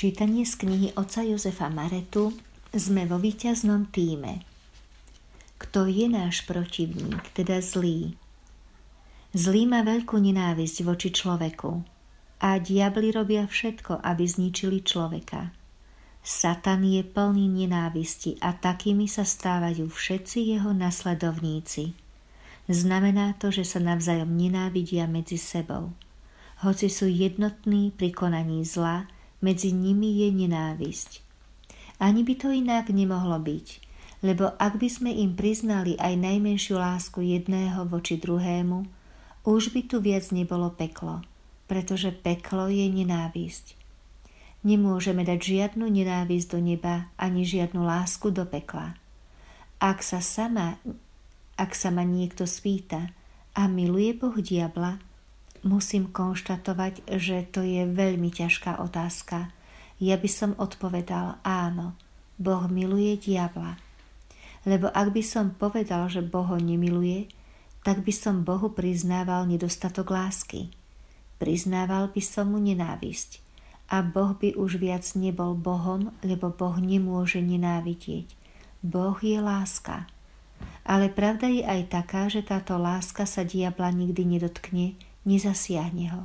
Čítanie z knihy oca Jozefa Maretu Sme vo víťaznom týme. Kto je náš protivník, teda zlý? Zlý má veľkú nenávisť voči človeku a diabli robia všetko, aby zničili človeka. Satan je plný nenávisti a takými sa stávajú všetci jeho nasledovníci. Znamená to, že sa navzájom nenávidia medzi sebou. Hoci sú jednotní pri konaní zla, medzi nimi je nenávisť. Ani by to inak nemohlo byť, lebo ak by sme im priznali aj najmenšiu lásku jedného voči druhému, už by tu viac nebolo peklo, pretože peklo je nenávisť. Nemôžeme dať žiadnu nenávisť do neba ani žiadnu lásku do pekla. Ak sa sama, ak sa ma niekto spýta a miluje Boh diabla, Musím konštatovať, že to je veľmi ťažká otázka. Ja by som odpovedal áno, Boh miluje diabla. Lebo ak by som povedal, že Boh ho nemiluje, tak by som Bohu priznával nedostatok lásky. Priznával by som mu nenávisť. A Boh by už viac nebol Bohom, lebo Boh nemôže nenávidieť. Boh je láska. Ale pravda je aj taká, že táto láska sa diabla nikdy nedotkne, nezasiahne ho,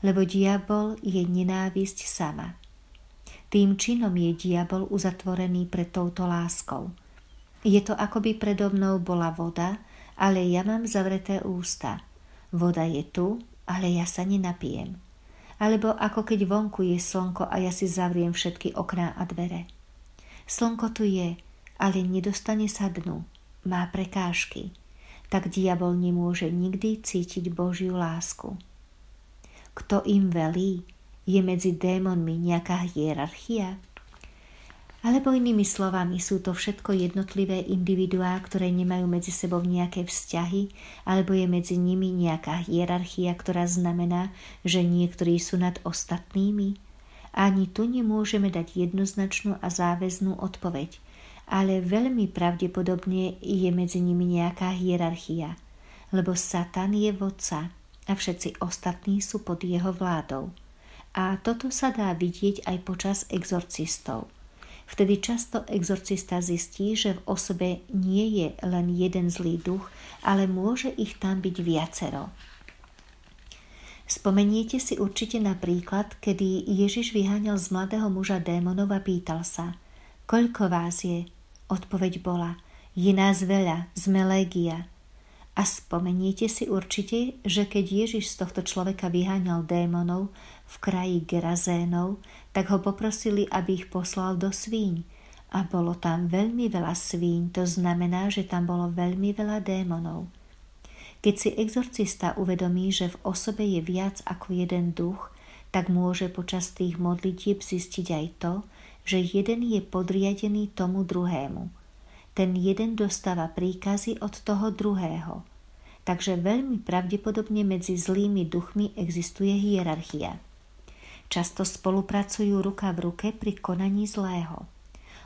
lebo diabol je nenávisť sama. Tým činom je diabol uzatvorený pred touto láskou. Je to ako by predo mnou bola voda, ale ja mám zavreté ústa. Voda je tu, ale ja sa nenapijem. Alebo ako keď vonku je slnko a ja si zavriem všetky okná a dvere. Slnko tu je, ale nedostane sa dnu. Má prekážky tak diabol nemôže nikdy cítiť Božiu lásku. Kto im velí? Je medzi démonmi nejaká hierarchia? Alebo inými slovami sú to všetko jednotlivé individuá, ktoré nemajú medzi sebou nejaké vzťahy, alebo je medzi nimi nejaká hierarchia, ktorá znamená, že niektorí sú nad ostatnými? Ani tu nemôžeme dať jednoznačnú a záväznú odpoveď – ale veľmi pravdepodobne je medzi nimi nejaká hierarchia, lebo Satan je vodca a všetci ostatní sú pod jeho vládou. A toto sa dá vidieť aj počas exorcistov. Vtedy často exorcista zistí, že v osobe nie je len jeden zlý duch, ale môže ich tam byť viacero. Spomeniete si určite napríklad, kedy Ježiš vyháňal z mladého muža démonov a pýtal sa, koľko vás je? Odpoveď bola, je nás veľa, sme légia. A spomeniete si určite, že keď Ježiš z tohto človeka vyháňal démonov v kraji Gerazénov, tak ho poprosili, aby ich poslal do svíň. A bolo tam veľmi veľa svíň, to znamená, že tam bolo veľmi veľa démonov. Keď si exorcista uvedomí, že v osobe je viac ako jeden duch, tak môže počas tých modlitieb zistiť aj to, že jeden je podriadený tomu druhému. Ten jeden dostáva príkazy od toho druhého. Takže veľmi pravdepodobne medzi zlými duchmi existuje hierarchia. Často spolupracujú ruka v ruke pri konaní zlého.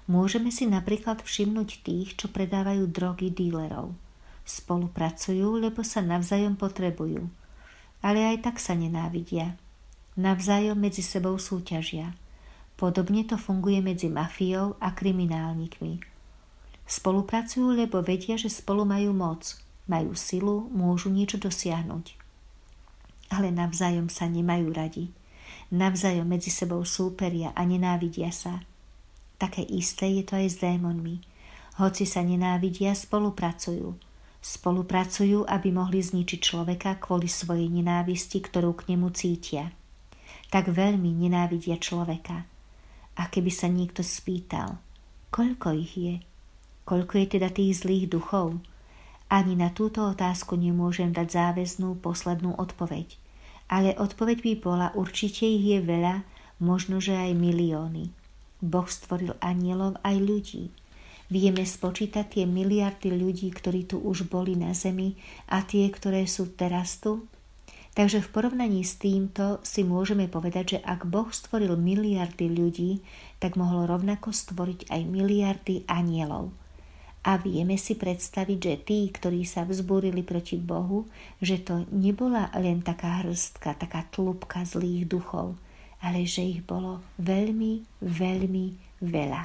Môžeme si napríklad všimnúť tých, čo predávajú drogy dílerov. Spolupracujú, lebo sa navzájom potrebujú. Ale aj tak sa nenávidia. Navzájom medzi sebou súťažia – Podobne to funguje medzi mafiou a kriminálnikmi. Spolupracujú, lebo vedia, že spolu majú moc, majú silu, môžu niečo dosiahnuť. Ale navzájom sa nemajú radi. Navzájom medzi sebou súperia a nenávidia sa. Také isté je to aj s démonmi. Hoci sa nenávidia, spolupracujú. Spolupracujú, aby mohli zničiť človeka kvôli svojej nenávisti, ktorú k nemu cítia. Tak veľmi nenávidia človeka – a keby sa niekto spýtal, koľko ich je, koľko je teda tých zlých duchov, ani na túto otázku nemôžem dať záväznú poslednú odpoveď. Ale odpoveď by bola, určite ich je veľa, možno, že aj milióny. Boh stvoril anielov aj ľudí. Vieme spočítať tie miliardy ľudí, ktorí tu už boli na zemi a tie, ktoré sú teraz tu? Takže v porovnaní s týmto si môžeme povedať, že ak Boh stvoril miliardy ľudí, tak mohol rovnako stvoriť aj miliardy anielov. A vieme si predstaviť, že tí, ktorí sa vzbúrili proti Bohu, že to nebola len taká hrstka, taká tlupka zlých duchov, ale že ich bolo veľmi, veľmi veľa.